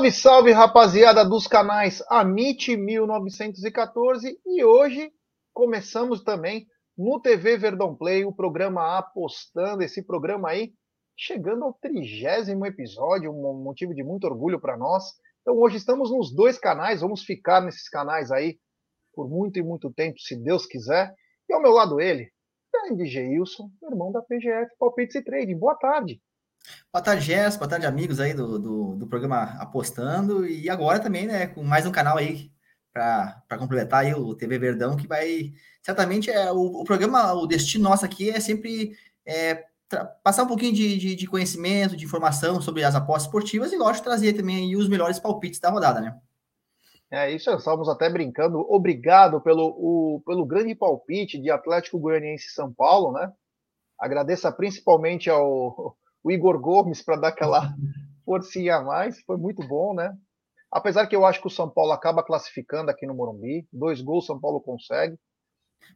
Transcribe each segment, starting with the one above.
Salve, salve, rapaziada dos canais Amit 1914 e hoje começamos também no TV Verdão Play o programa Apostando, esse programa aí chegando ao trigésimo episódio, um motivo de muito orgulho para nós. Então hoje estamos nos dois canais, vamos ficar nesses canais aí por muito e muito tempo, se Deus quiser. E ao meu lado ele, grande Geilson, irmão da PGF Palpites e Trading. Boa tarde. Boa tarde, Jess. Boa tarde, amigos aí do, do, do, programa Apostando. E agora também, né, com mais um canal aí para completar aí o TV Verdão, que vai. Certamente é o, o programa, o destino nosso aqui é sempre é, passar um pouquinho de, de, de, conhecimento, de informação sobre as apostas esportivas e, lógico, trazer também os melhores palpites da rodada, né? É isso, estávamos até brincando. Obrigado pelo, o, pelo grande palpite de Atlético Goianiense São Paulo, né? Agradeça principalmente ao o Igor Gomes para dar aquela forcinha a mais. Foi muito bom, né? Apesar que eu acho que o São Paulo acaba classificando aqui no Morumbi. Dois gols São Paulo consegue.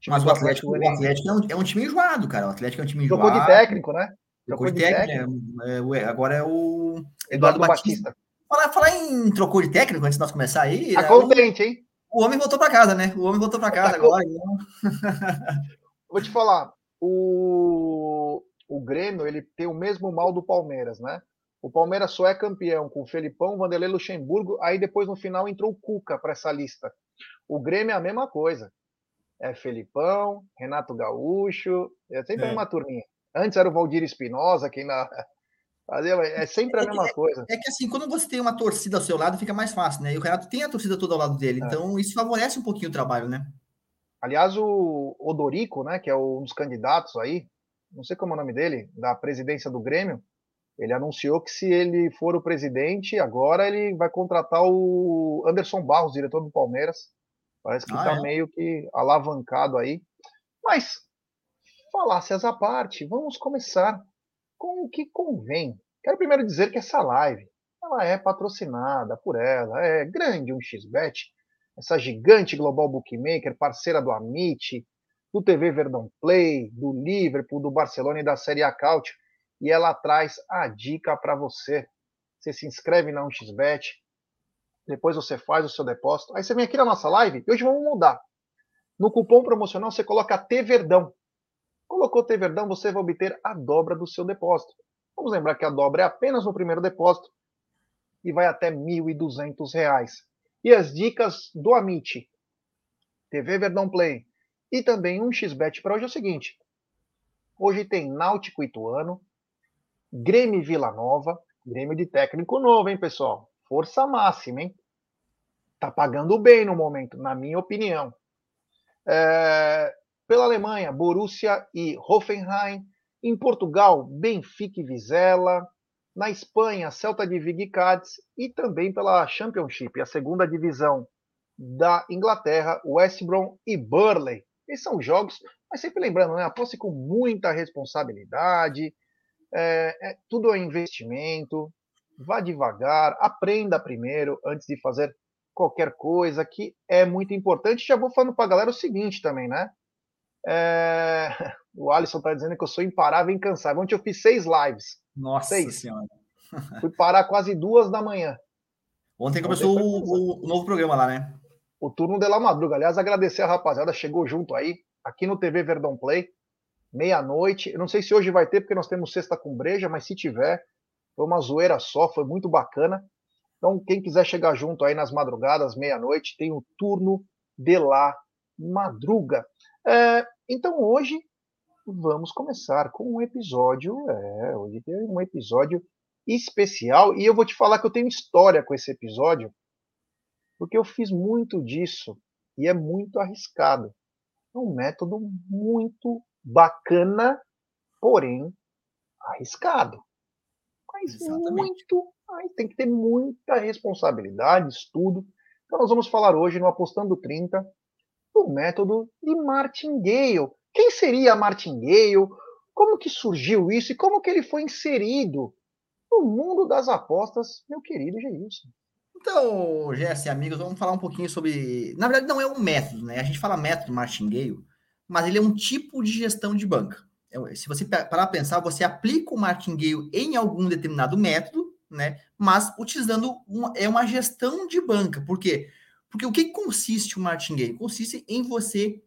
Mas o Atlético, o Atlético é, um, é um time enjoado, cara. O Atlético é um time enjoado. Jogou de técnico, né? Jogou, de técnico. É, é, agora é o Eduardo, Eduardo Batista. Batista. Falar, falar em trocou de técnico antes de nós começar aí. Tá né? contente, hein? O homem voltou para casa, né? O homem voltou para casa tá agora. Então... Vou te falar. O o Grêmio ele tem o mesmo mal do Palmeiras, né? O Palmeiras só é campeão com o Felipão, Vanderlei Luxemburgo, aí depois no final entrou o Cuca para essa lista. O Grêmio é a mesma coisa. É Felipão, Renato Gaúcho, é sempre é. uma turminha. Antes era o Valdir Espinosa, que ainda fazia, é sempre a é mesma é, coisa. É que assim, quando você tem uma torcida ao seu lado, fica mais fácil, né? E o Renato tem a torcida toda ao lado dele, é. então isso favorece um pouquinho o trabalho, né? Aliás, o Odorico, né, que é um dos candidatos aí, não sei como é o nome dele, da presidência do Grêmio, ele anunciou que se ele for o presidente, agora ele vai contratar o Anderson Barros, diretor do Palmeiras. Parece que está ah, é? meio que alavancado aí. Mas, falácias à parte, vamos começar com o que convém. Quero primeiro dizer que essa live ela é patrocinada por ela, é grande um xbet, essa gigante global bookmaker, parceira do Amit, do TV Verdão Play, do Liverpool, do Barcelona e da Série A Cautio, e ela traz a dica para você. Você se inscreve na 1xBet, depois você faz o seu depósito, aí você vem aqui na nossa live e hoje vamos mudar. No cupom promocional você coloca T Verdão. Colocou T Verdão, você vai obter a dobra do seu depósito. Vamos lembrar que a dobra é apenas no primeiro depósito e vai até R$ 1.200. E as dicas do Amit, TV Verdão Play, e também um xbet para hoje é o seguinte. Hoje tem Náutico Ituano, Grêmio Vila Nova, Grêmio de técnico novo, hein, pessoal? Força máxima, hein? Tá pagando bem no momento, na minha opinião. É... Pela Alemanha, Borussia e Hoffenheim. Em Portugal, Benfica e Vizela. Na Espanha, Celta de Vigo e Cádiz. E também pela Championship, a segunda divisão da Inglaterra, West Brom e Burley. Esses são jogos, mas sempre lembrando, né? Aposte com muita responsabilidade, é, é, tudo é investimento, vá devagar, aprenda primeiro antes de fazer qualquer coisa, que é muito importante. Já vou falando para a galera o seguinte também, né? É... O Alisson está dizendo que eu sou imparável e incansável. Ontem eu fiz seis lives. Nossa seis. Senhora. Fui parar quase duas da manhã. Ontem começou o, o, novo programa lá, né? O turno de la madruga. Aliás, agradecer a rapaziada, chegou junto aí, aqui no TV Verdão Play, meia-noite. Eu não sei se hoje vai ter, porque nós temos sexta com breja, mas se tiver, foi uma zoeira só, foi muito bacana. Então, quem quiser chegar junto aí nas madrugadas, meia-noite, tem o turno de la madruga. É, então, hoje, vamos começar com um episódio. É, hoje tem um episódio especial, e eu vou te falar que eu tenho história com esse episódio porque eu fiz muito disso e é muito arriscado. É um método muito bacana, porém arriscado. Mas Exatamente. muito, aí tem que ter muita responsabilidade, estudo. Então nós vamos falar hoje no Apostando 30 do método de Martingale. Quem seria Martingale? Como que surgiu isso e como que ele foi inserido no mundo das apostas, meu querido Geilson? Então, Jesse, amigos, vamos falar um pouquinho sobre. Na verdade, não é um método, né? A gente fala método martingale, mas ele é um tipo de gestão de banca. É, se você parar a pensar, você aplica o martingale em algum determinado método, né? Mas utilizando uma, é uma gestão de banca. Por quê? Porque o que consiste o martingale? Consiste em você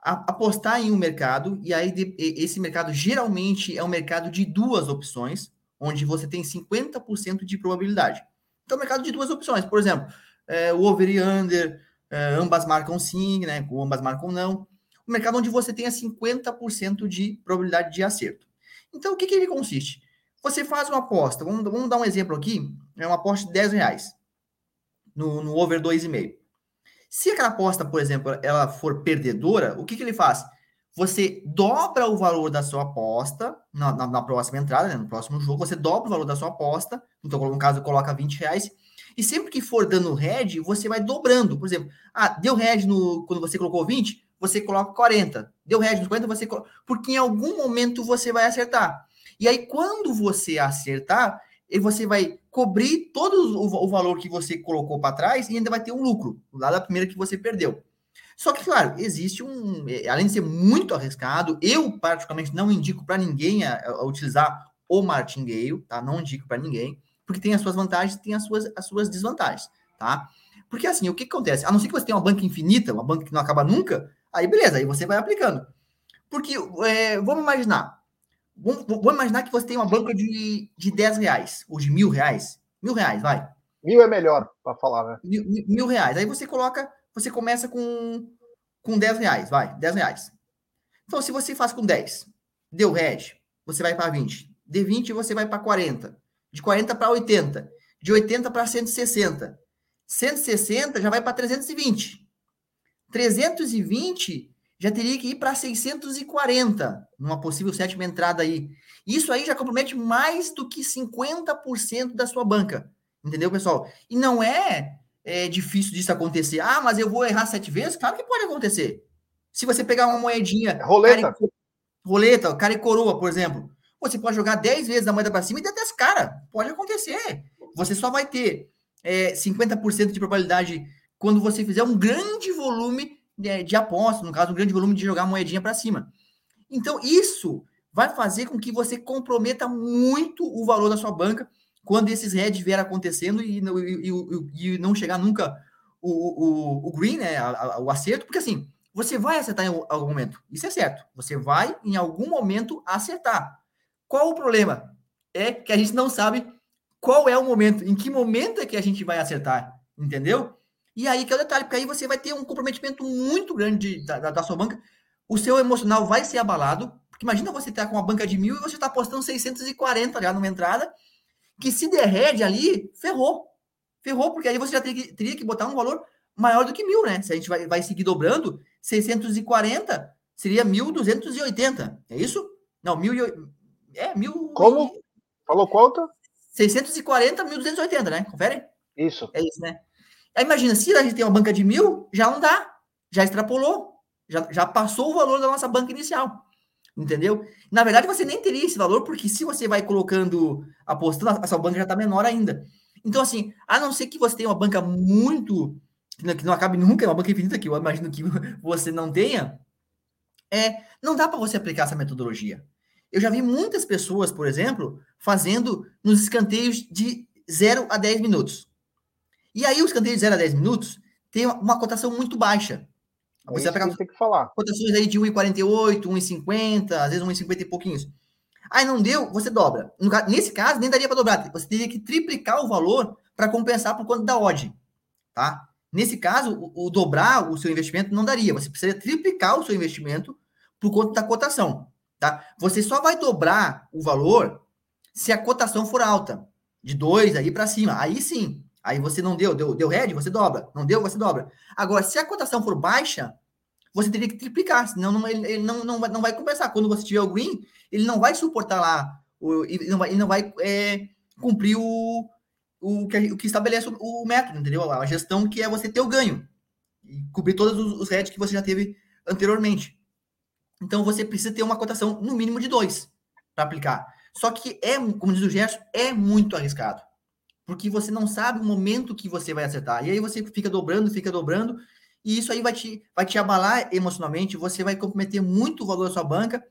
apostar em um mercado, e aí esse mercado geralmente é um mercado de duas opções, onde você tem 50% de probabilidade. Então, mercado de duas opções, por exemplo, é, o over e under, é, ambas marcam sim, né? Ambas marcam não. Um mercado onde você tenha 50% de probabilidade de acerto. Então, o que, que ele consiste? Você faz uma aposta, vamos, vamos dar um exemplo aqui, é uma aposta de 10 reais no, no over 2,5. Se aquela aposta, por exemplo, ela for perdedora, o que, que ele faz? Você dobra o valor da sua aposta na, na, na próxima entrada, né, no próximo jogo, você dobra o valor da sua aposta, então, no caso, coloca 20 reais, e sempre que for dando head, você vai dobrando. Por exemplo, ah, deu head no, quando você colocou 20, você coloca 40. Deu head no 40, você coloca. Porque em algum momento você vai acertar. E aí, quando você acertar, você vai cobrir todo o, o valor que você colocou para trás e ainda vai ter um lucro, lá da primeira que você perdeu. Só que, claro, existe um. É, além de ser muito arriscado, eu, particularmente, não indico para ninguém a, a, utilizar o martingale, tá? Não indico para ninguém, porque tem as suas vantagens e tem as suas, as suas desvantagens, tá? Porque assim, o que, que acontece? A não ser que você tenha uma banca infinita, uma banca que não acaba nunca, aí beleza, aí você vai aplicando. Porque, é, vamos imaginar, vamos, vamos, imaginar que você tem uma banca de, de 10 reais, ou de mil reais, mil reais, vai. Mil é melhor, para falar, né? Mil, mil, reais, aí você coloca, você começa com, com 10 reais, vai, 10 reais. Então, se você faz com 10, deu red, você vai para 20. De 20, você vai para 40. De 40 para 80. De 80 para 160. 160 já vai para 320. 320 já teria que ir para 640 numa possível sétima entrada aí. Isso aí já compromete mais do que 50% da sua banca. Entendeu, pessoal? E não é, é, difícil disso acontecer. Ah, mas eu vou errar sete vezes? Claro que pode acontecer. Se você pegar uma moedinha. É roleta. Cara e, roleta, cara e coroa, por exemplo. Você pode jogar 10 vezes a moeda para cima e der 10 cara. Pode acontecer. Você só vai ter é, 50% de probabilidade quando você fizer um grande volume de, de aposta, no caso, um grande volume de jogar moedinha para cima. Então, isso vai fazer com que você comprometa muito o valor da sua banca quando esses heads vier acontecendo e, e, e, e não chegar nunca o, o, o green, né, o acerto, porque assim, você vai acertar em algum momento. Isso é certo. Você vai, em algum momento, acertar. Qual o problema? É que a gente não sabe qual é o momento, em que momento é que a gente vai acertar, entendeu? E aí que é o detalhe, porque aí você vai ter um comprometimento muito grande de, da, da, sua banca, o seu emocional vai ser abalado, porque imagina você estar tá com uma banca de mil e você está apostando 640 já numa entrada, que se derrede ali, ferrou. Ferrou, porque aí você já teria que, teria que botar um valor maior do que mil, né? Se a gente vai, vai seguir dobrando, 640 seria 1.280, é isso? Não, mil e, é, mil. Como? E... Falou quanto? 640, 1.280, né? Confere? Isso. É isso, né? Aí imagina, se a gente tem uma banca de mil, já não dá. Já extrapolou. Já, já passou o valor da nossa banca inicial. Entendeu? Na verdade, você nem teria esse valor, porque se você vai colocando, apostando, a sua banca já está menor ainda. Então, assim, a não ser que você tenha uma banca muito. que não, acabe nunca, é uma banca infinita, que eu imagino que você não tenha, é, não dá para você aplicar essa metodologia. Eu já vi muitas pessoas, por exemplo, fazendo nos escanteios de 0 a 10 minutos. E aí, o escanteio de 0 a 10 minutos tem uma cotação muito baixa. É você vai pegar tem que falar. cotações aí de 1,48, 1,50, às vezes 1,50 e pouquinhos. Aí não deu, você dobra. Nesse caso, nem daria para dobrar. Você teria que triplicar o valor para compensar por conta da odd. Tá? Nesse caso, o, o, dobrar o seu investimento não daria. Você precisaria triplicar o seu investimento por conta da cotação. Tá? Você só vai dobrar o valor se a cotação for alta, de 2 aí para cima. Aí sim. Aí você não deu, deu, deu red, você dobra. Não deu, você dobra. Agora, se a cotação for baixa, você teria que triplicar, senão não, ele, ele não, não, vai, não vai compensar. Quando você tiver o green, ele não vai suportar lá, o, ele não vai, ele não vai é, cumprir o, o, que, o que estabelece o, o, método, entendeu? A gestão que é você ter o ganho e cobrir todos os, os que você já teve anteriormente. Então você precisa ter uma cotação no mínimo de 2 para aplicar. Só que é, como diz o Gerson, é muito arriscado. Porque você não sabe o momento que você vai acertar. E aí você fica dobrando, fica dobrando, e isso aí vai te, vai te abalar emocionalmente, você vai comprometer muito o valor da sua banca,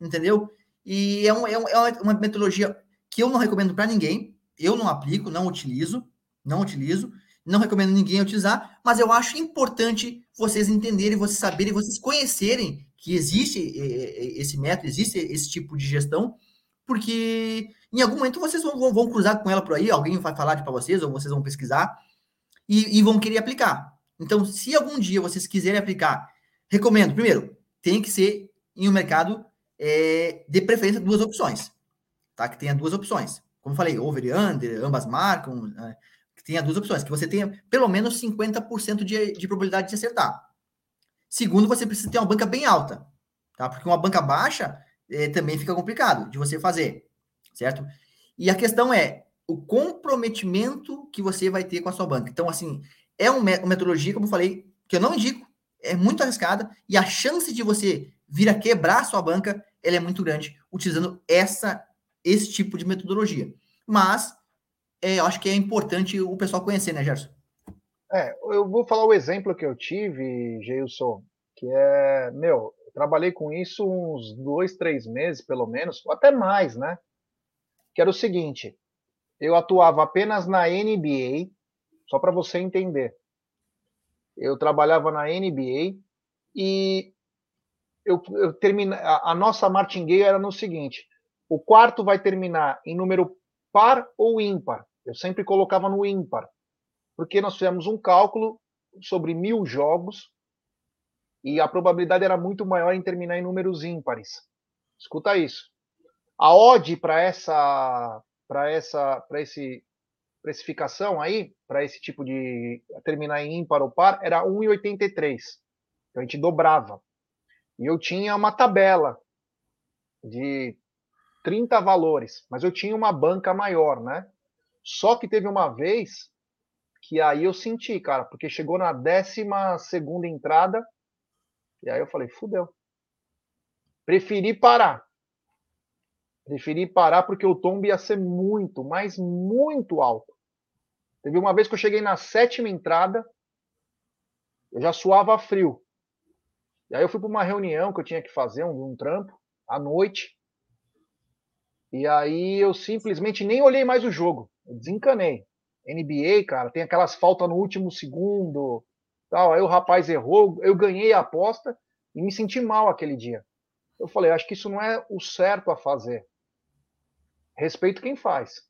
entendeu? E é, um, é, um, é uma metodologia que eu não recomendo para ninguém, eu não aplico, não utilizo, não utilizo, não recomendo ninguém utilizar, mas eu acho importante vocês entenderem, vocês saberem, vocês conhecerem que existe esse método, existe esse tipo de gestão, porque em algum momento vocês vão, vão, vão cruzar com ela por aí, alguém vai falar para vocês, ou vocês vão pesquisar e, e, vão querer aplicar. Então, se algum dia vocês quiserem aplicar, recomendo, primeiro, tem que ser em um mercado é, de preferência duas opções, tá? Que tenha duas opções. Como falei, over e under, ambas marcam, é, que tenha duas opções, que você tenha pelo menos 50% de, de probabilidade de acertar. Segundo, você precisa ter uma banca bem alta, tá? Porque uma banca baixa é, também fica complicado de você fazer, certo? E a questão é o comprometimento que você vai ter com a sua banca. Então, assim, é uma metodologia, como eu falei, que eu não indico, é muito arriscada, e a chance de você vir a quebrar a sua banca, ela é muito grande, utilizando essa, esse tipo de metodologia. Mas, é, eu acho que é importante o pessoal conhecer, né, Gerson? É, eu vou falar o exemplo que eu tive, Geilson, que é, meu, trabalhei com isso uns dois, três meses, pelo menos, até mais, né? Que era o seguinte: eu atuava apenas na NBA, só para você entender. Eu trabalhava na NBA e eu, eu termina, a, a nossa martingale era no seguinte: o quarto vai terminar em número par ou ímpar. Eu sempre colocava no ímpar, porque nós fizemos um cálculo sobre mil jogos e a probabilidade era muito maior em terminar em números ímpares. Escuta isso. A odd para essa para essa para esse precificação aí, para esse tipo de terminar em ímpar ou par, era 1,83. Então a gente dobrava. E eu tinha uma tabela de 30 valores, mas eu tinha uma banca maior, né? Só que teve uma vez que aí eu senti, cara, porque chegou na décima segunda entrada, e aí eu falei, fudeu. Preferi parar. Preferi parar porque o tombo ia ser muito, mas muito alto. Teve uma vez que eu cheguei na sétima entrada, eu já suava frio. E aí eu fui para uma reunião que eu tinha que fazer, um, um trampo, à noite. E aí eu simplesmente nem olhei mais o jogo. Eu desencanei. NBA, cara, tem aquelas faltas no último segundo, Tal. Aí o rapaz errou, eu ganhei a aposta e me senti mal aquele dia. Eu falei, acho que isso não é o certo a fazer. Respeito quem faz.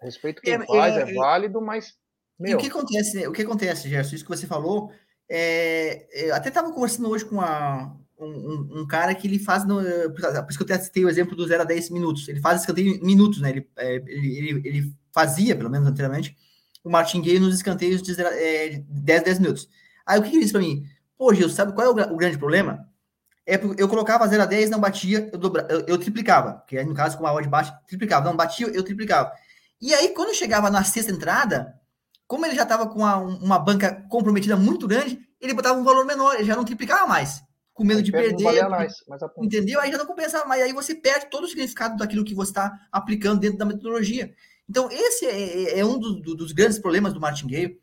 Respeito quem é, faz, é, é, válido, mas. Meu... o que acontece, o que acontece, Gerson? Isso que você falou. É, eu até estava conversando hoje com uma, um, um, cara que ele faz. No, por isso que eu citei o exemplo do 0 a 10 minutos. Ele faz escanteio em minutos, né? Ele, é, ele, ele, ele, fazia, pelo menos anteriormente, o martingueiro nos escanteios de 10, é, 10 minutos. Aí o que ele disse para mim? Pô, Gil, sabe qual é o, o, grande problema? É eu colocava 0 a 10, não batia, eu, dobra, eu, eu triplicava. Que aí, no caso, com a odd baixa, triplicava. Não batia, eu triplicava. E aí, quando chegava na sexta entrada, como ele já estava com uma, uma, banca comprometida muito grande, ele botava um valor menor, ele já não triplicava mais. Com medo aí de perder. Mais, entendeu? Aí já não compensava mais. Aí você perde todo o significado daquilo que você está aplicando dentro da metodologia. Então, esse é, é, é um do, dos grandes problemas do martingale.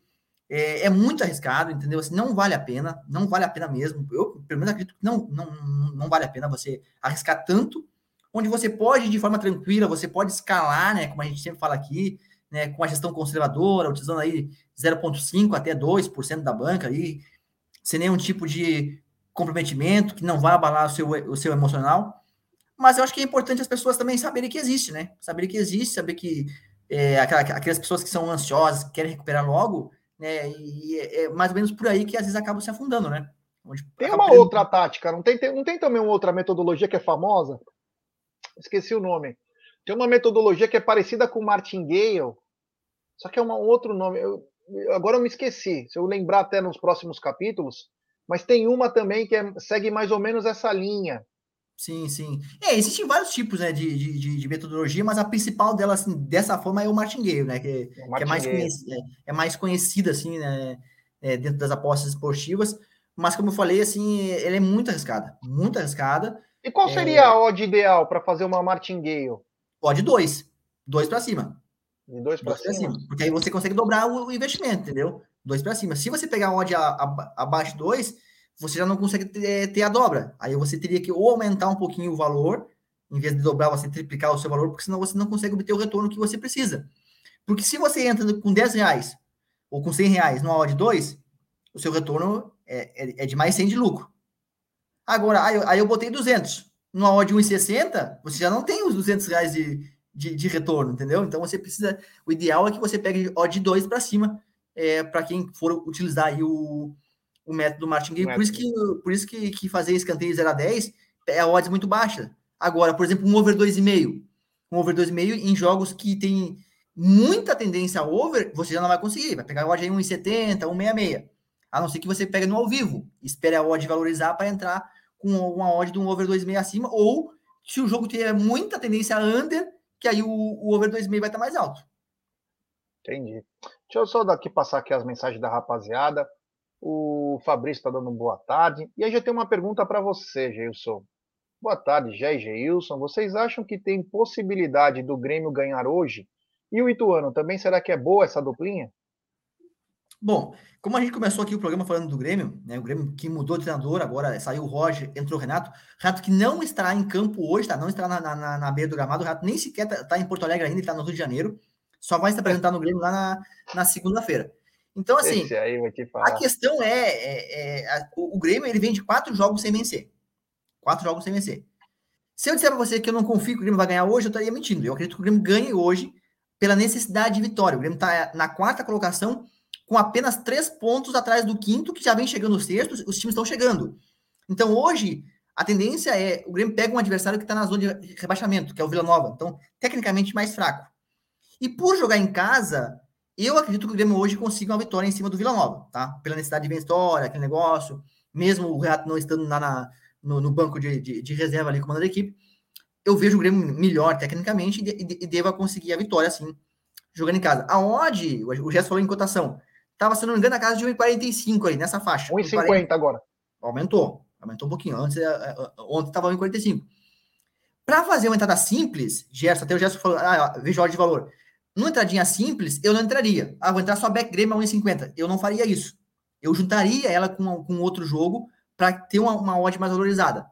É, é, muito arriscado, entendeu? Assim, não vale a pena, não vale a pena mesmo. Eu, pelo menos, acredito que não, não, não vale a pena você arriscar tanto, onde você pode, de forma tranquila, você pode escalar, né? Como a gente sempre fala aqui, né? Com a gestão conservadora, utilizando aí 0,5% até 2% da banca aí, sem nenhum tipo de comprometimento que não vai abalar o seu, o seu emocional. Mas eu acho que é importante as pessoas também saberem que existe, né? Saberem que existe, saber que é, aquelas pessoas que são ansiosas, que querem recuperar logo, né? E é, é mais ou menos por aí que às vezes acabam se afundando, né? Onde tem uma outra tática, não tem, tem, não tem também uma outra metodologia que é famosa? Esqueci o nome. Tem uma metodologia que é parecida com o Martingale, só que é um outro nome. Eu, agora eu me esqueci. Se eu lembrar até nos próximos capítulos, mas tem uma também que é, segue mais ou menos essa linha. Sim, sim. É, existem vários tipos né, de, de, de, metodologia, mas a principal dela, assim, dessa forma, é o martingale, né? Que, é, que é mais, conhecida, é, é, mais conhecida, assim, né, é, dentro das apostas esportivas. Mas, como eu falei, assim, ela é muito arriscada. Muito arriscada. E qual seria é... a odd ideal para fazer uma martingale? Odd 2. 2 para cima. De 2 para cima. cima. Porque aí você consegue dobrar o, o investimento, entendeu? 2 para cima. Se você pegar a odd abaixo de 2 você já não consegue ter, ter, a dobra. Aí você teria que ou aumentar um pouquinho o valor, em vez de dobrar, você triplicar o seu valor, porque senão você não consegue obter o retorno que você precisa. Porque se você entra com 10 reais ou com 100 reais numa odd 2, o seu retorno é, é, é, de mais 100 de lucro. Agora, aí eu, aí eu botei 200. Numa odd 1,60, você já não tem os 200 reais de, de, de, retorno, entendeu? Então você precisa. O ideal é que você pegue odd 2 para cima, é, para quem for utilizar aí o, o método Martin Game. Por isso que, por isso que, que fazer escanteio 0 a 10 é a odds muito baixa. Agora, por exemplo, um over 2,5. Um over 2,5 em jogos que tem muita tendência over, você já não vai conseguir. Vai pegar a odd aí 1,70, 1,66. A não ser que você pegue no ao vivo. Espere a odd valorizar para entrar com uma odd de um over 2,5 acima. Ou se o jogo tiver muita tendência under, que aí o, o over 2,5 vai estar mais alto. Entendi. Deixa eu só daqui passar aqui as mensagens da rapaziada. O Fabrício está dando boa tarde. E aí já tem uma pergunta para você, Geilson. Boa tarde, Jé Geilson. Vocês acham que tem possibilidade do Grêmio ganhar hoje? E o Ituano, também será que é boa essa duplinha? Bom, como a gente começou aqui o programa falando do Grêmio, né? O Grêmio que mudou de treinador, agora saiu o Roger, entrou o Renato. Renato que não estará em campo hoje, tá? Não estará na, na, na beira do gramado. O Renato nem sequer está tá em Porto Alegre ainda, ele está no Rio de Janeiro. Só vai se apresentar no Grêmio lá na, na segunda-feira. Então, assim, a questão é, é, é a, o, o, Grêmio ele vem de quatro jogos sem vencer. Quatro jogos sem vencer. Se eu disser para você que eu não confio que o Grêmio vai ganhar hoje, eu estaria mentindo. Eu acredito que o Grêmio ganhe hoje pela necessidade de vitória. O Grêmio está na quarta colocação com apenas três pontos atrás do quinto, que já vem chegando o sexto, os times estão chegando. Então, hoje, a tendência é o Grêmio pega um adversário que está na zona de rebaixamento, que é o Vila Nova. Então, tecnicamente mais fraco. E por jogar em casa, eu acredito que o Grêmio hoje consiga uma vitória em cima do Vila Nova, tá? Pela necessidade de vitória, aquele negócio, mesmo o Renato não estando lá na, no, no, banco de, de, de, reserva ali comandando a equipe, eu vejo o Grêmio melhor tecnicamente e, e, e deva conseguir a vitória, sim, jogando em casa. A odd, o Gerson falou em cotação, estava, se não me engano, na casa de 1,45 aí, nessa faixa. 1,50 agora. Aumentou, aumentou um pouquinho. Antes, é, é, ontem estava 1,45. Para fazer uma entrada simples, Gerson, até o Gerson falou, ah, vejo a odd de valor. Numa entradinha simples, eu não entraria. Ah, vou entrar só back Grêmio a 1,50. Eu não faria isso. Eu juntaria ela com, com outro jogo para ter uma, uma odd mais valorizada.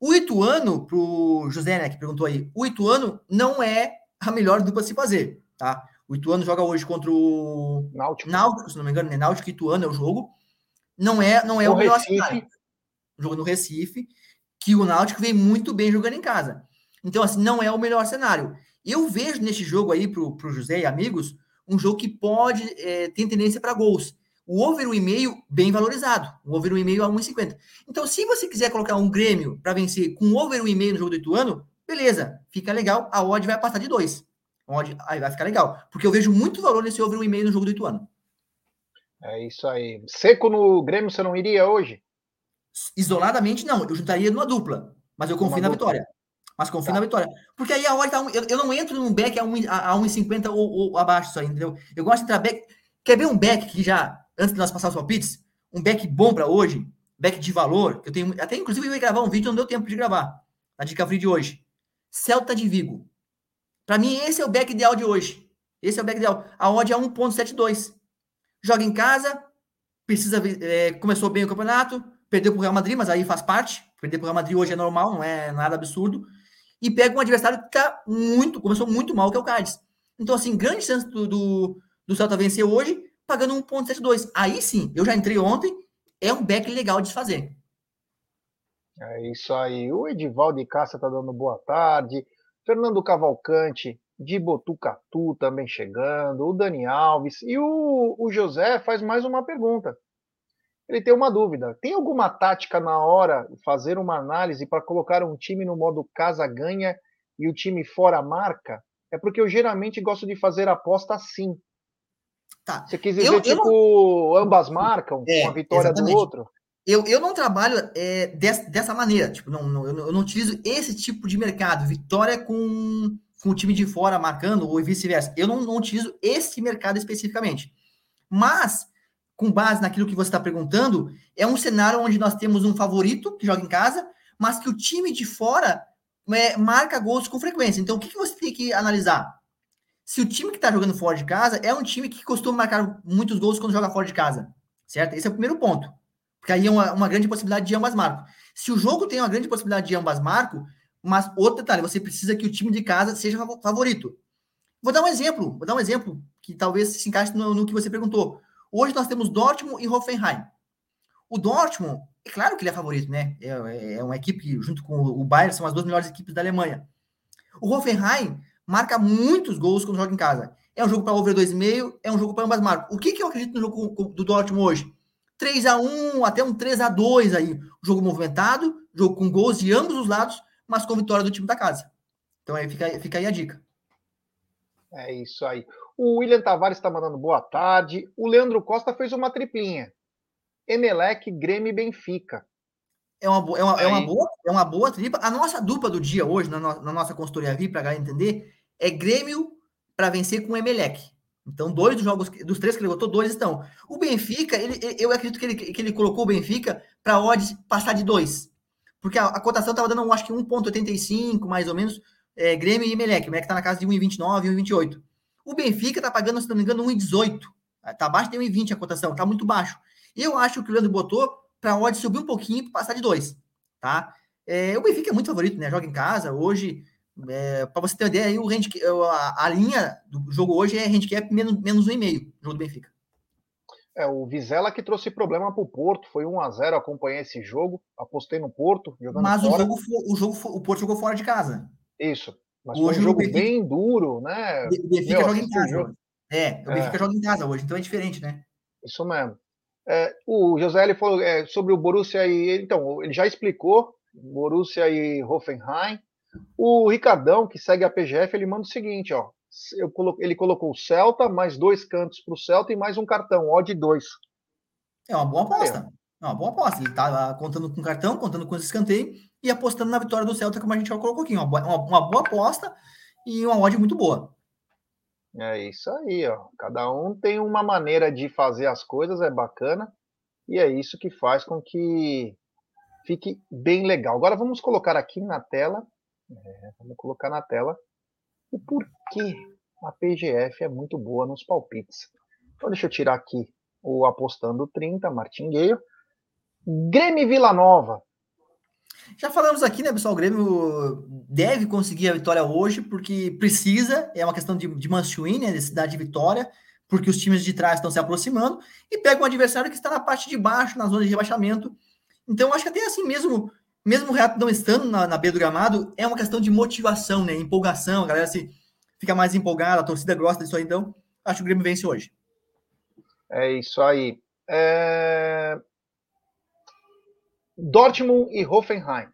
O Ituano, para o José, né, que perguntou aí, o Ituano não é a melhor dupla a se fazer, tá? O Ituano joga hoje contra o Náutico, Náutico se não me engano, né? Náutico e Ituano é o jogo. Não é, não é o, o melhor Recife. cenário. Jogo no Recife, que o Náutico vem muito bem jogando em casa. Então, assim, não é o melhor cenário. Eu vejo neste jogo aí, para o José e amigos, um jogo que pode é, ter tendência para gols. O over 1,5 bem valorizado. O over 1,5 a 1,50. Então, se você quiser colocar um Grêmio para vencer com over 1,5 no jogo do Ituano, beleza, fica legal. A odd vai passar de 2. Odd, aí vai ficar legal. Porque eu vejo muito valor nesse over 1,5 no jogo do Ituano. É isso aí. Seco no Grêmio você não iria hoje? Isoladamente, não. Eu juntaria numa dupla. Mas eu confio Uma na dupla. vitória mas confio tá. na vitória. Porque aí a hora tá. Um, eu, eu, não entro num back a 1,50 a, a ou, ou, abaixo, só, entendeu? Eu gosto de entrar back. Quer ver um back que já, antes de nós passar os palpites, um back bom para hoje, back de valor, eu tenho. Até inclusive eu ia gravar um vídeo, não deu tempo de gravar. Na dica free de hoje. Celta de Vigo. Para mim, esse é o back ideal de hoje. Esse é o back ideal. A odd é 1,72. Joga em casa, precisa. É, começou bem o campeonato, perdeu para o Real Madrid, mas aí faz parte. Perder para o Real Madrid hoje é normal, não é nada absurdo e pega um adversário que está muito, começou muito mal, que é o Cádiz. Então, assim, grande chance do, do, do Celta vencer hoje, pagando 1,72. Aí sim, eu já entrei ontem, é um back legal de fazer. É isso aí. O Edivaldo de Cássia está dando boa tarde. Fernando Cavalcante, de Botucatu também chegando. O Dani Alves. E o, o José faz mais uma pergunta ele tem uma dúvida. Tem alguma tática na hora de fazer uma análise para colocar um time no modo casa ganha e o time fora marca? É porque eu geralmente gosto de fazer aposta assim. Tá. Você quis dizer, eu, tipo, eu não... ambas marcam, é, uma vitória exatamente. do outro? Eu, eu não trabalho é, dessa, dessa maneira. Tipo, não, não, eu não utilizo esse tipo de mercado. Vitória com, com o time de fora marcando, ou vice-versa. Eu não, não utilizo esse mercado especificamente. Mas com base naquilo que você está perguntando, é um cenário onde nós temos um favorito que joga em casa, mas que o time de fora é, marca gols com frequência. Então, o que, que você tem que analisar? Se o time que está jogando fora de casa é um time que costuma marcar muitos gols quando joga fora de casa, certo? Esse é o primeiro ponto. Porque aí é uma, uma grande possibilidade de ambas marcam. Se o jogo tem uma grande possibilidade de ambas marcam, mas outro detalhe, você precisa que o time de casa seja favorito. Vou dar um exemplo, vou dar um exemplo que talvez se encaixe no, no que você perguntou. Hoje nós temos Dortmund e Hoffenheim. O Dortmund, é claro que ele é favorito, né? É, é, é uma equipe, junto com o Bayern, são as duas melhores equipes da Alemanha. O Hoffenheim marca muitos gols quando joga em casa. É um jogo para over 2,5, é um jogo para ambas marcas. O que, que eu acredito no jogo do Dortmund hoje? 3 a 1 até um 3 a 2 aí. Jogo movimentado, jogo com gols de ambos os lados, mas com vitória do time da casa. Então aí fica, fica aí a dica. É isso aí. O William Tavares está mandando boa tarde. O Leandro Costa fez uma triplinha. Emelec, Grêmio e Benfica. É uma, é, uma, é, uma boa, é uma boa tripla. A nossa dupla do dia hoje, na, no, na nossa consultoria VIP, para a galera entender, é Grêmio para vencer com o Emelec. Então, dois dos jogos, dos três que ele botou, dois estão. O Benfica, ele, eu acredito que ele, que ele colocou o Benfica para a odds passar de dois. Porque a, a cotação estava dando, acho que 1,85, mais ou menos, é, Grêmio e Emelec. O Emelec está na casa de 1,29, 1,28. O Benfica está pagando, se não me engano, 1,18. Está abaixo de 1,20 a cotação, está muito baixo. Eu acho que o Leandro botou para a odd subir um pouquinho para passar de dois, tá? É, o Benfica é muito favorito, né? Joga em casa. Hoje, é, para você ter uma ideia, aí, o handicap, a, a, linha do jogo hoje é handicap menos, menos 1,5, jogo do Benfica. É, o Vizela que trouxe problema para o Porto, foi 1 a 0 acompanhei esse jogo, apostei no Porto, Mas fora. o jogo, o jogo o Porto jogou fora de casa. Isso, mas hoje um jogo Benfica, bem duro, né? O Benfica Meu, joga em casa. Jogo. É, o Benfica é. joga em casa hoje, então é diferente, né? Isso mesmo. É, o José ele falou é, sobre o Borussia e então ele já explicou Borussia e Hoffenheim. O Ricardão que segue a PGF ele manda o seguinte, ó. Colo... ele colocou o Celta mais dois cantos para o Celta e mais um cartão, odd 2. É uma boa aposta. É uma boa aposta. Ele tá contando com cartão, contando com esse escanteio e apostando na vitória do Celta, como a gente já colocou aqui. Uma, uma, uma boa aposta e uma odd muito boa. É isso aí, ó. Cada um tem uma maneira de fazer as coisas, é bacana, e é isso que faz com que fique bem legal. Agora vamos colocar aqui na tela, é, vamos colocar na tela o porquê a PGF é muito boa nos palpites. Então deixa eu tirar aqui o apostando 30, Martingueiro. Grêmio Vila Nova, já falamos aqui, né, pessoal? O Grêmio deve conseguir a vitória hoje, porque precisa, é uma questão de, de win, né, necessidade de vitória, porque os times de trás estão se aproximando, e pega um adversário que está na parte de baixo, na zona de rebaixamento. Então, acho que até assim mesmo, mesmo o Reato não estando na, na beira do gramado, é uma questão de motivação, né, empolgação, a galera se fica mais empolgada, a torcida gosta disso aí, então acho que o Grêmio vence hoje. É isso aí. É... Dortmund e Hoffenheim.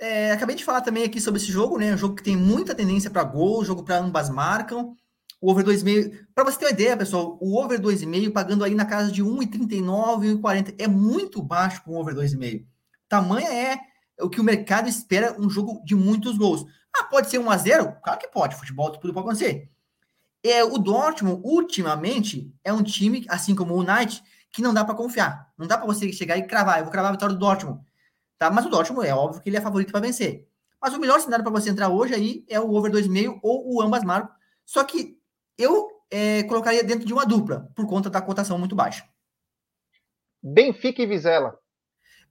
É, acabei de falar também aqui sobre esse jogo, né? Um jogo que tem muita tendência para gol, jogo para ambas marcam. O over 2,5. Para você ter uma ideia, pessoal, o over 2,5 pagando aí na casa de 1,39, 1,40. É muito baixo para um over 2,5. Tamanha é o que o mercado espera um jogo de muitos gols. Ah, pode ser 1 a 0 Claro que pode. Futebol tudo pode acontecer. É, o Dortmund, ultimamente, é um time, assim como o United, que não dá para confiar. Não dá para você chegar e cravar. Eu vou cravar a vitória do Dortmund. Tá? Mas o Dortmund é óbvio que ele é favorito para vencer. Mas o melhor cenário para você entrar hoje aí é o over 2,5 ou o ambas marcam. Só que eu é, colocaria dentro de uma dupla, por conta da cotação muito baixa. Benfica e Vizela.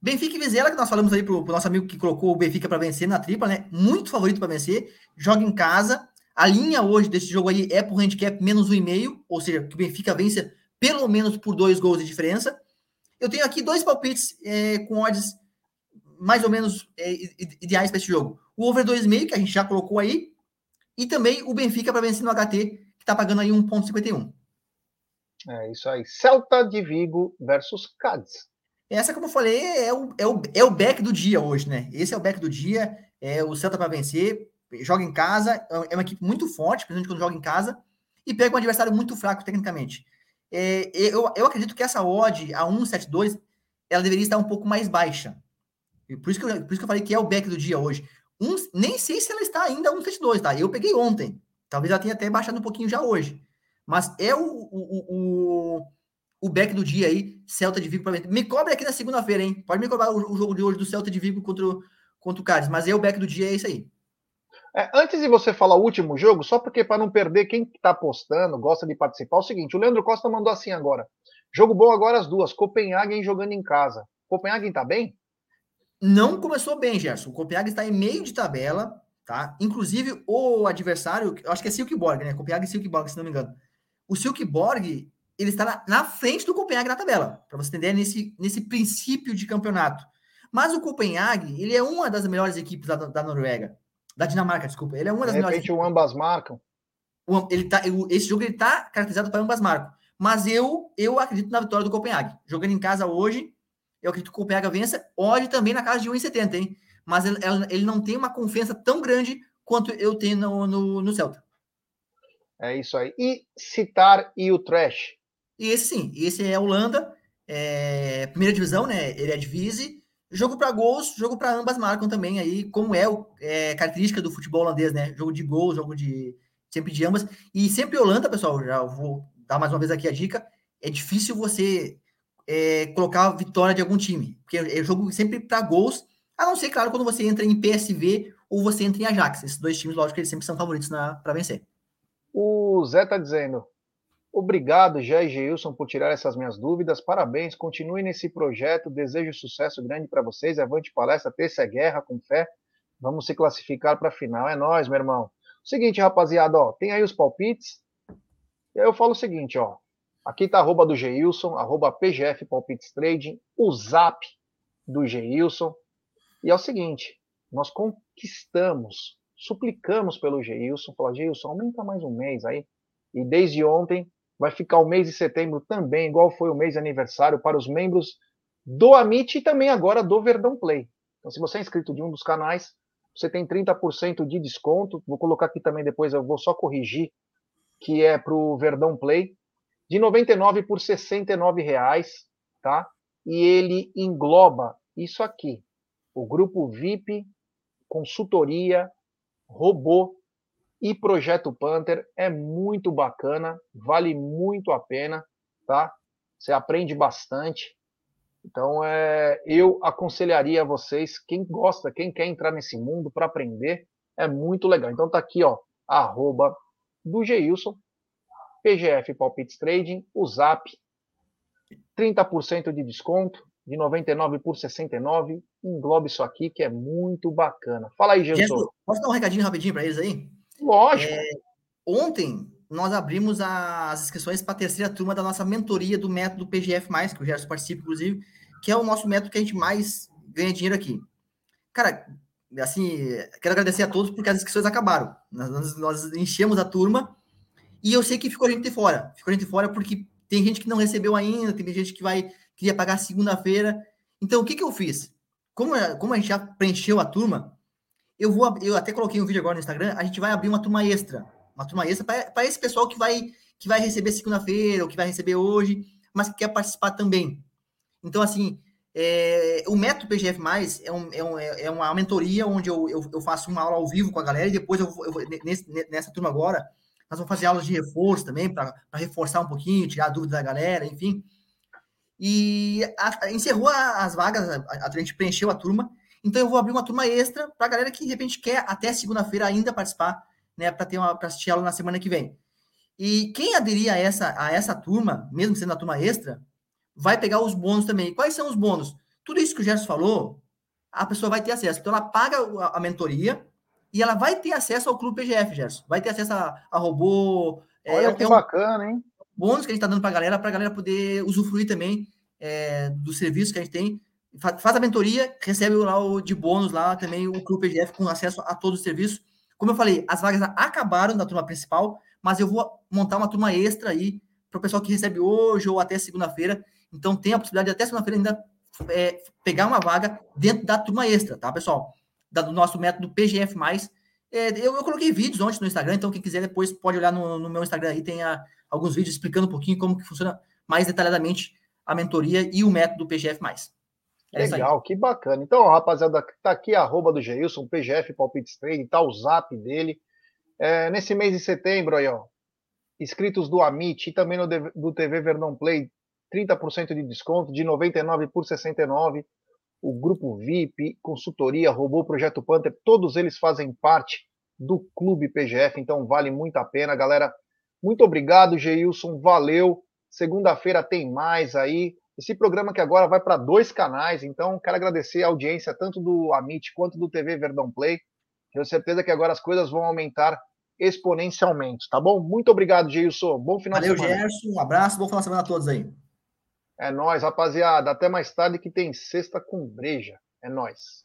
Benfica e Vizela, que nós falamos aí pro, pro nosso amigo que colocou o Benfica para vencer na tripla, né? Muito favorito para vencer. Joga em casa. A linha hoje desse jogo aí é por handicap menos 1,5, ou seja, que o Benfica vença pelo menos por dois gols de diferença. Eu tenho aqui dois palpites é, com odds mais ou menos é, ideais para esse jogo. O over 2,5, que a gente já colocou aí, e também o Benfica para vencer no HT, que está pagando aí 1,51. É isso aí. Celta de Vigo versus Cádiz. Essa, como eu falei, é o, é, o, é o back do dia hoje, né? Esse é o back do dia. É o Celta para vencer. Joga em casa. É uma equipe muito forte, principalmente quando joga em casa. E pega um adversário muito fraco tecnicamente. É, eu, eu acredito que essa odd a 1,72 ela deveria estar um pouco mais baixa. Por isso, que eu, por isso que eu falei que é o back do dia hoje. Um, nem sei se ela está ainda 1,72, tá? Eu peguei ontem. Talvez ela tenha até baixado um pouquinho já hoje. Mas é o, o, o, o back do dia aí, Celta de Vigo para Me cobre aqui na segunda-feira, hein? Pode me cobrar o, o, jogo de hoje do Celta de Vigo contra, o, contra o Cádiz. Mas é o back do dia, é isso aí. É, antes de você falar o último jogo, só porque para não perder quem está apostando, gosta de participar, é o seguinte: o Leandro Costa mandou assim agora. Jogo bom agora as duas. Copenhagen jogando em casa. Copenhagen está bem? Não começou bem, Gerson. O Copenhagen está em meio de tabela, tá? Inclusive, o adversário, acho que é Silkeborg, né? Copenhague e Silkeborg, se não me engano. O Silkeborg, ele está na, na frente do Copenhague na tabela, para você entender, nesse, nesse princípio de campeonato. Mas o Copenhague, ele é uma das melhores equipes da, da Noruega, da Dinamarca, desculpa. Ele é uma das de melhores. O ambas marcam. Ele tá, esse jogo ele tá caracterizado para ambas marcam. Mas eu, eu acredito na vitória do Copenhague. Jogando em casa hoje, eu acredito que o Copenhague vença. Hoje também na casa de 1,70, hein? Mas ele, ele não tem uma confiança tão grande quanto eu tenho no, no, no Celta. É isso aí. E citar e o Trash? E esse sim, esse é a Holanda, é, primeira divisão, né? Ele é divise. Jogo para gols, jogo para ambas marcam também aí, como é, o, é característica do futebol holandês, né? Jogo de gol, jogo de sempre de ambas. E sempre Holanda, pessoal, já vou dar mais uma vez aqui a dica. É difícil você é, colocar a vitória de algum time, porque é jogo sempre para gols, a não ser, claro, quando você entra em PSV ou você entra em Ajax. Esses dois times, lógico, eles sempre são favoritos para vencer. O Zé tá dizendo: Obrigado, e Geilson, por tirar essas minhas dúvidas. Parabéns, continue nesse projeto. Desejo sucesso grande para vocês. Avante palestra, terça é guerra, com fé. Vamos se classificar para a final. É nós, meu irmão. Seguinte, rapaziada, ó, tem aí os palpites. E aí eu falo o seguinte, ó. Aqui tá arroba do Geilson, arroba PGF Palpites Trading, o zap do Geilson. E é o seguinte, nós conquistamos, suplicamos pelo Geilson, falar, Geilson, aumenta mais um mês aí. E desde ontem vai ficar o mês de setembro também, igual foi o mês de aniversário para os membros do Amit e também agora do Verdão Play. Então, se você é inscrito de um dos canais, você tem 30% de desconto. Vou colocar aqui também depois, eu vou só corrigir, que é para o Verdão Play, de 99 por 69 reais, tá? E ele engloba isso aqui: o grupo VIP, consultoria, robô e Projeto Panther é muito bacana, vale muito a pena, tá? Você aprende bastante. Então, é, eu aconselharia a vocês, quem gosta, quem quer entrar nesse mundo para aprender, é muito legal. Então tá aqui, ó, arroba do Geilson, PGF Palpites Trading, o Zap, 30% de desconto, de 99 por 69, engloba isso aqui que é muito bacana. Fala aí, Geilson. Posso dar um recadinho rapidinho para eles aí? Lógico. É, ontem nós abrimos as inscrições para a terceira turma da nossa mentoria do método PGF, que o Gerson participa, inclusive, que é o nosso método que a gente mais ganha dinheiro aqui. Cara, assim, quero agradecer a todos porque as inscrições acabaram. Nós, nós enchemos a turma e eu sei que ficou gente fora. Ficou gente fora porque tem gente que não recebeu ainda, tem gente que vai queria pagar segunda-feira. Então, o que, que eu fiz? Como, como a gente já preencheu a turma, eu vou, eu até coloquei um vídeo agora no Instagram, a gente vai abrir uma turma extra. Uma turma extra para esse pessoal que vai, que vai receber segunda-feira, ou que vai receber hoje, mas que quer participar também. Então, assim, é, o método PGF, é, um, é, um, é, uma mentoria onde eu, eu, eu, faço uma aula ao vivo com a galera e depois eu, eu nesse, nessa turma agora, nós vamos fazer aulas de reforço também, para reforçar um pouquinho, tirar a dúvida da galera, enfim. E a, encerrou as vagas, a, a gente preencheu a turma. Então eu vou abrir uma turma extra para a galera que de repente quer até segunda-feira ainda participar, né, para ter uma para assistir aula na semana que vem. E quem aderir a essa a essa turma, mesmo sendo a turma extra, vai pegar os bônus também. Quais são os bônus? Tudo isso que o Gerson falou, a pessoa vai ter acesso. Então ela paga a, a mentoria e ela vai ter acesso ao Clube PGF, Gerson. Vai ter acesso a, a robô. É, Olha é, que é um bacana, hein? Bônus que a gente está dando para a galera, para a galera poder usufruir também é, do serviço que a gente tem faz a mentoria, recebe lá o de bônus lá também o Clube PDF com acesso a todo o serviço. Como eu falei, as vagas acabaram da turma principal, mas eu vou montar uma turma extra aí para o pessoal que recebe hoje ou até segunda-feira. Então tem a possibilidade de até segunda-feira ainda é, pegar uma vaga dentro da turma extra, tá, pessoal? Da, do nosso método PGF+. É, eu, eu, coloquei vídeos ontem no Instagram, então quem quiser depois pode olhar no, no meu Instagram aí, tem a, alguns vídeos explicando um pouquinho como que funciona mais detalhadamente a mentoria e o método PGF+. É Legal, que bacana. Então, rapaziada, tá aqui a arroba do Geilson, PGF Palpites Trading, tá o zap dele. É, nesse mês de setembro aí, ó, inscritos do Amit e também no, do TV Verdão Play, 30% de desconto, de 99 por 69. O grupo VIP, consultoria, robô, Projeto Panther, todos eles fazem parte do Clube PGF, então vale muito a pena, galera. Muito obrigado, Geilson, valeu. Segunda-feira tem mais aí. Esse programa que agora vai para dois canais, então quero agradecer a audiência tanto do Amit quanto do TV Verdão Play. Tenho certeza que agora as coisas vão aumentar exponencialmente, tá bom? Muito obrigado, Geilson. Bom final Valeu, de semana. Valeu, Gerson. Um abraço, bom final de semana a todos aí. É nóis, rapaziada. Até mais tarde que tem sexta com breja. É nóis.